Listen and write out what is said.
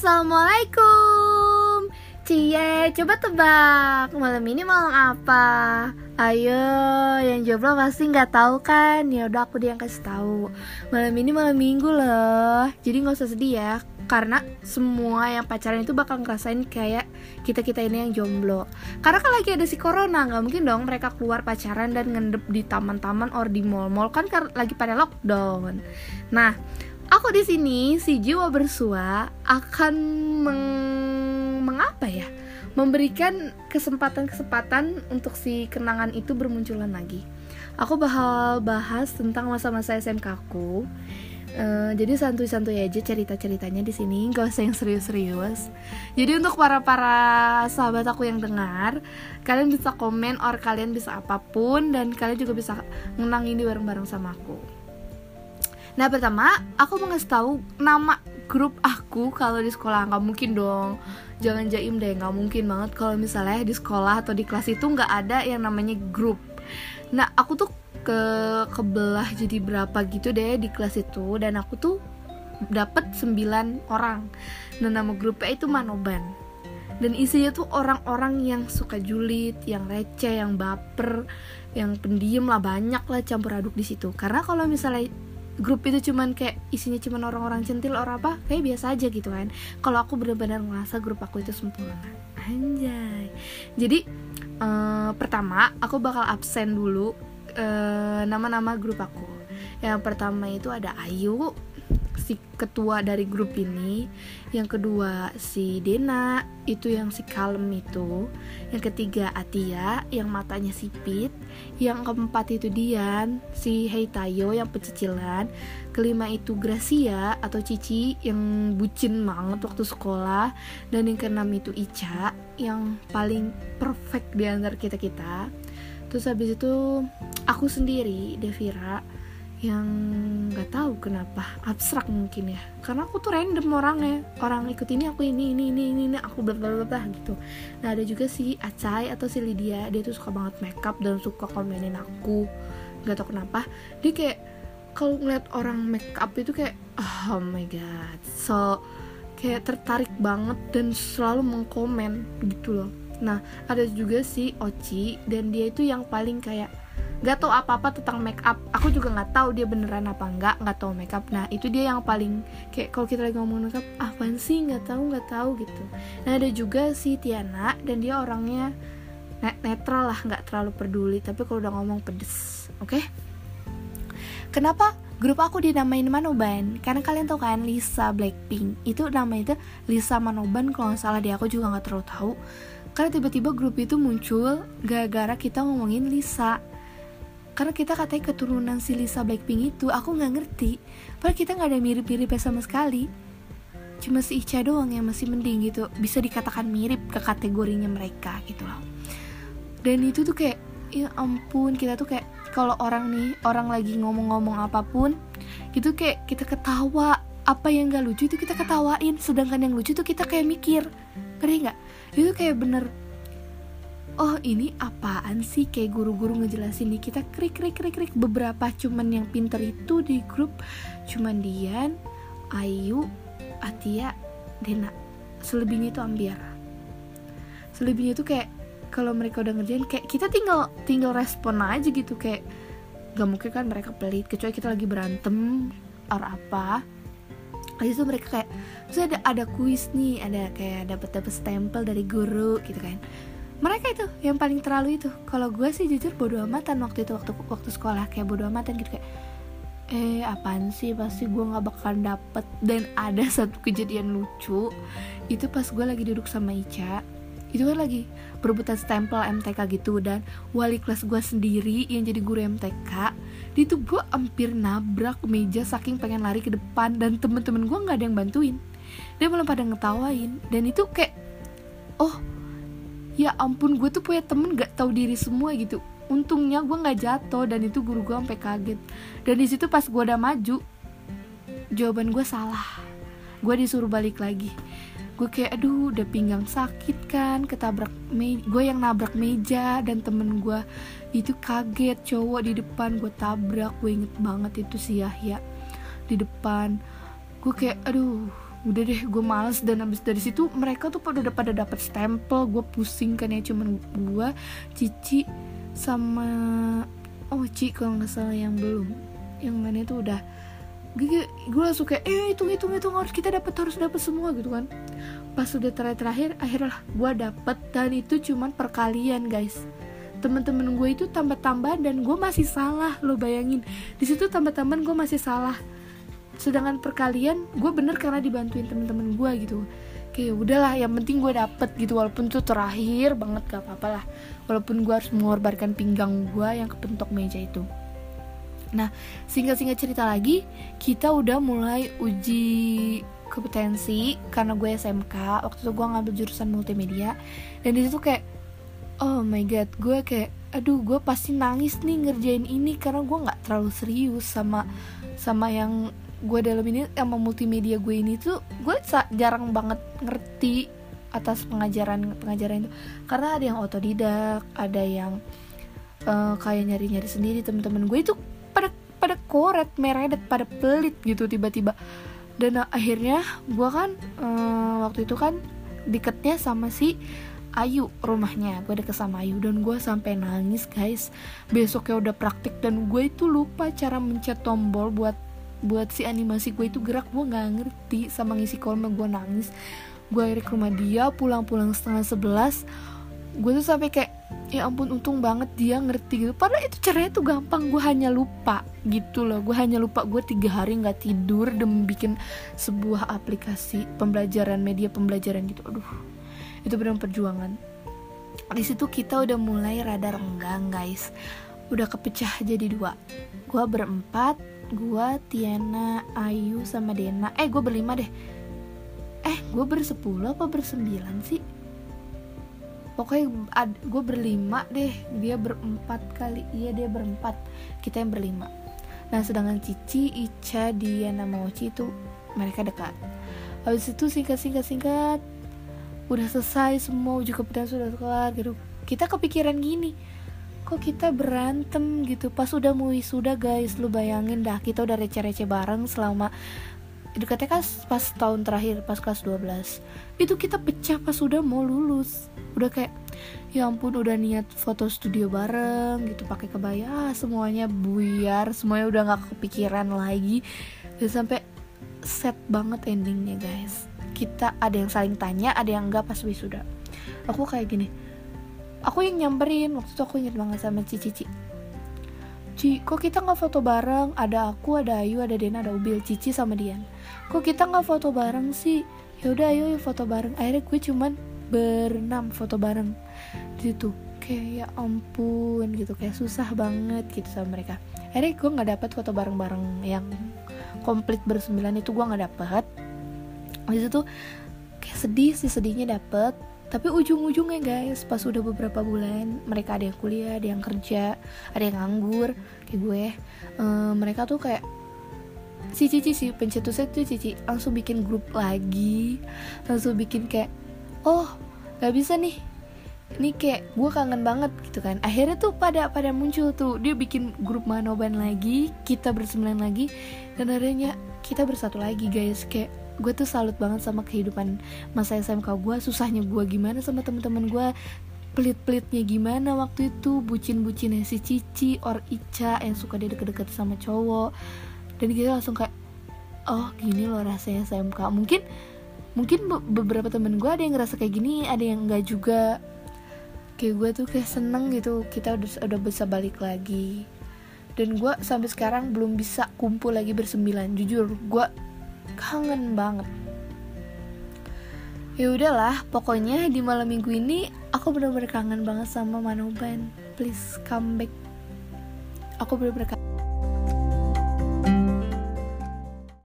Assalamualaikum Cie, coba tebak Malam ini malam apa? Ayo, yang jomblo pasti nggak tahu kan? Ya udah aku dia yang kasih tahu. Malam ini malam minggu loh. Jadi nggak usah sedih ya, karena semua yang pacaran itu bakal ngerasain kayak kita kita ini yang jomblo. Karena kan lagi ada si corona, nggak mungkin dong mereka keluar pacaran dan ngendep di taman-taman or di mall-mall kan lagi pada lockdown. Nah, aku di sini si jiwa bersua akan meng, mengapa ya memberikan kesempatan-kesempatan untuk si kenangan itu bermunculan lagi. Aku bakal bahas tentang masa-masa SMK aku. Uh, jadi santuy-santuy aja cerita-ceritanya di sini, gak usah yang serius-serius. Jadi untuk para para sahabat aku yang dengar, kalian bisa komen or kalian bisa apa pun dan kalian juga bisa menang ini bareng-bareng sama aku. Nah pertama aku mau ngasih tahu nama grup aku kalau di sekolah. Nggak mungkin dong. Jangan jaim deh nggak mungkin banget. Kalau misalnya di sekolah atau di kelas itu nggak ada yang namanya grup. Nah aku tuh ke kebelah jadi berapa gitu deh di kelas itu. Dan aku tuh dapat 9 orang. Dan nama grupnya itu Manoban. Dan isinya tuh orang-orang yang suka julid, yang receh, yang baper, yang pendiam lah. Banyak lah campur aduk di situ. Karena kalau misalnya grup itu cuman kayak isinya cuman orang-orang centil orang apa kayak biasa aja gitu kan. Kalau aku benar-benar ngerasa grup aku itu sempurna. Anjay. Jadi uh, pertama aku bakal absen dulu nama eh, nama-nama grup aku. Yang pertama itu ada Ayu si ketua dari grup ini. Yang kedua si Dena itu yang si kalem itu. Yang ketiga Atia yang matanya sipit yang keempat itu Dian si Heitayo yang pecicilan. Kelima itu Gracia atau Cici yang bucin banget waktu sekolah. Dan yang keenam itu Ica yang paling perfect di antara kita-kita. Terus habis itu aku sendiri Devira yang nggak tahu kenapa abstrak mungkin ya. Karena aku tuh random orangnya. Orang ikut ini aku ini ini ini ini, aku bla bla gitu. Nah ada juga si Acai atau si Lydia. Dia tuh suka banget makeup dan suka komenin aku. Nggak tahu kenapa. Dia kayak kalau ngeliat orang makeup itu kayak oh my god. So kayak tertarik banget dan selalu mengkomen gitu loh. Nah ada juga si Oci dan dia itu yang paling kayak nggak tahu apa-apa tentang make up. Aku juga nggak tahu dia beneran apa enggak nggak tahu make up. Nah itu dia yang paling kayak kalau kita lagi ngomong make up apa sih? Nggak tahu nggak tahu gitu. Nah ada juga si Tiana dan dia orangnya net netral lah nggak terlalu peduli tapi kalau udah ngomong pedes oke? Okay? kenapa grup aku dinamain Manoban? Karena kalian tahu kan Lisa Blackpink itu nama itu Lisa Manoban kalau nggak salah dia aku juga nggak terlalu tahu. Karena tiba-tiba grup itu muncul gara-gara kita ngomongin Lisa karena kita katanya keturunan si Lisa Blackpink itu aku nggak ngerti. Padahal kita nggak ada mirip-mirip sama sekali. Cuma si Icha doang yang masih mending gitu. Bisa dikatakan mirip ke kategorinya mereka gitu loh. Dan itu tuh kayak ya ampun kita tuh kayak kalau orang nih orang lagi ngomong-ngomong apa pun gitu kayak kita ketawa. Apa yang gak lucu itu kita ketawain. Sedangkan yang lucu tuh kita kayak mikir. Ngerti nggak? Itu kayak bener oh ini apaan sih? Kayak guru-guru ngejelasin di kita krik krik krik krik. Beberapa cuman yang pinter itu di grup. Cuman Dian Ayu Atia Dena. Selebihnya itu ambiar selebihnya itu kayak kalau mereka udah ngerjain kayak kita tinggal tinggal respon aja gitu. Kayak gak mungkin kan mereka pelit kecuali kita lagi berantem or apa. Habis itu mereka kayak terus ada ada kuis nih ada kayak dapat dapat stempel dari guru gitu kan mereka itu yang paling terlalu itu. Kalau gue sih jujur bodo amatan waktu itu waktu waktu sekolah. Kayak bodo amatan gitu kayak eh apaan sih? Pasti gue nggak bakal dapet. Dan ada satu kejadian lucu. Itu pas gue lagi duduk sama Ica. Itu kan lagi berebutan stempel MTK gitu dan wali kelas gue sendiri yang jadi guru MTK di itu gue hampir nabrak meja saking pengen lari ke depan dan temen-temen gue nggak ada yang bantuin. Dia malah pada ngetawain dan itu kayak oh ya ampun gue tuh punya temen gak tahu diri semua gitu. Untungnya gue nggak jatuh dan itu guru gue sampai kaget. Dan di situ pas gue udah maju jawaban gue salah. Gue disuruh balik lagi. Gue kayak aduh udah pinggang sakit kan ketabrak me gue yang nabrak meja dan temen gue itu kaget cowok di depan. Gue tabrak gue inget banget itu sih ya ya di depan. Gue kayak aduh udah deh gue males. Dan abis dari situ mereka tuh pada pada dapat stempel. Gue pusing kan ya cuman gue Cici sama oh Ci kalau nggak salah yang belum. Yang mana itu udah gue, gue langsung kayak eh hitung hitung hitung harus kita dapat harus dapat semua gitu kan. Pas udah terakhir terakhir akhirnya gue dapet. Dan itu cuman perkalian guys. Temen-temen gue itu tambah-tambah dan gue masih salah lo bayangin. Di situ tambah-tambahan gue masih salah sedangkan perkalian gue bener karena dibantuin temen-temen gue gitu. Kayak udahlah yang penting gue dapet gitu. Walaupun tuh terakhir banget gak apa-apa lah. Walaupun gue harus mengorbankan pinggang gue yang kepentok meja itu. Nah singkat-singkat cerita lagi kita udah mulai uji kompetensi karena gue SMK waktu itu gue ngambil jurusan multimedia. Dan di situ kayak oh my god gue kayak aduh gue pasti nangis nih ngerjain ini karena gue nggak terlalu serius sama sama yang gue dalam ini sama multimedia gue ini tuh gue jarang banget ngerti atas pengajaran pengajaran itu. Karena ada yang otodidak ada yang uh, kayak nyari nyari sendiri teman-teman gue itu pada pada koret meredet pada pelit gitu tiba-tiba. Dan akhirnya gue kan uh, waktu itu kan deketnya sama si Ayu rumahnya. Gue deket sama Ayu dan gue sampai nangis guys. Besoknya udah praktik dan gue itu lupa cara mencet tombol buat buat si animasi gue itu gerak gue nggak ngerti sama ngisi kolom gue nangis. Gue akhirnya ke rumah dia pulang-pulang setengah sebelas. Gue tuh sampai kayak ya ampun untung banget dia ngerti gitu. Padahal itu caranya tuh gampang gue hanya lupa gitu loh. Gue hanya lupa gue tiga hari nggak tidur demi bikin sebuah aplikasi pembelajaran media pembelajaran gitu. Aduh itu benar perjuangan. Di situ kita udah mulai rada renggang guys. Udah kepecah jadi dua. Gue berempat gue Tiana Ayu sama Dena. Eh gue berlima deh. Eh gue bersepuluh apa bersembilan sih? Pokoknya gue berlima deh. Dia berempat kali. Iya dia berempat. Kita yang berlima. Nah sedangkan Cici Ica Diana Mochi itu mereka dekat. Habis itu singkat singkat singkat udah selesai semua uji kompetensi sudah kelar gitu. Kita kepikiran gini kok kita berantem gitu? Pas udah mau wisuda guys lu bayangin dah kita udah receh-receh bareng selama dekatnya kan pas tahun terakhir pas kelas 12 itu kita pecah pas udah mau lulus. Udah kayak ya ampun udah niat foto studio bareng gitu pakai kebaya. Ah, semuanya buyar semuanya udah nggak kepikiran lagi. Dan sampai set banget endingnya guys. Kita ada yang saling tanya ada yang enggak pas wisuda. Aku kayak gini aku yang nyamperin waktu itu aku inget banget sama Cici Cici Ci, kok kita nggak foto bareng? Ada aku, ada Ayu, ada Dena, ada Ubil, Cici sama Dian. Kok kita nggak foto bareng sih? Ya udah, ayo foto bareng. Akhirnya gue cuman berenam foto bareng di situ. Kayak ya ampun gitu, kayak susah banget gitu sama mereka. Akhirnya gue nggak dapet foto bareng-bareng yang komplit bersembilan itu gue nggak dapet. Di situ kayak sedih sih sedihnya dapet tapi ujung-ujungnya guys pas udah beberapa bulan mereka ada yang kuliah ada yang kerja ada yang nganggur kayak gue um, mereka tuh kayak si Cici sih pencetusnya tuh Cici langsung bikin grup lagi langsung bikin kayak oh gak bisa nih ini kayak gue kangen banget gitu kan. Akhirnya tuh pada pada muncul tuh dia bikin grup manoban lagi kita bersembilan lagi dan akhirnya kita bersatu lagi guys kayak gue tuh salut banget sama kehidupan masa SMK gue. Susahnya gue gimana sama temen-temen gue? Pelit-pelitnya gimana waktu itu? Bucin-bucinnya si Cici or Ica yang suka dia deket-deket sama cowok. Dan kita langsung kayak oh gini loh rasanya SMK mungkin mungkin beberapa temen gue ada yang ngerasa kayak gini ada yang enggak juga. Kayak gue tuh kayak seneng gitu kita udah udah bisa balik lagi. Dan gue sampai sekarang belum bisa kumpul lagi bersembilan jujur. Gue kangen banget. Ya udahlah pokoknya di malam minggu ini aku bener-bener kangen banget sama Manoban. Please come back. Aku bener-bener kangen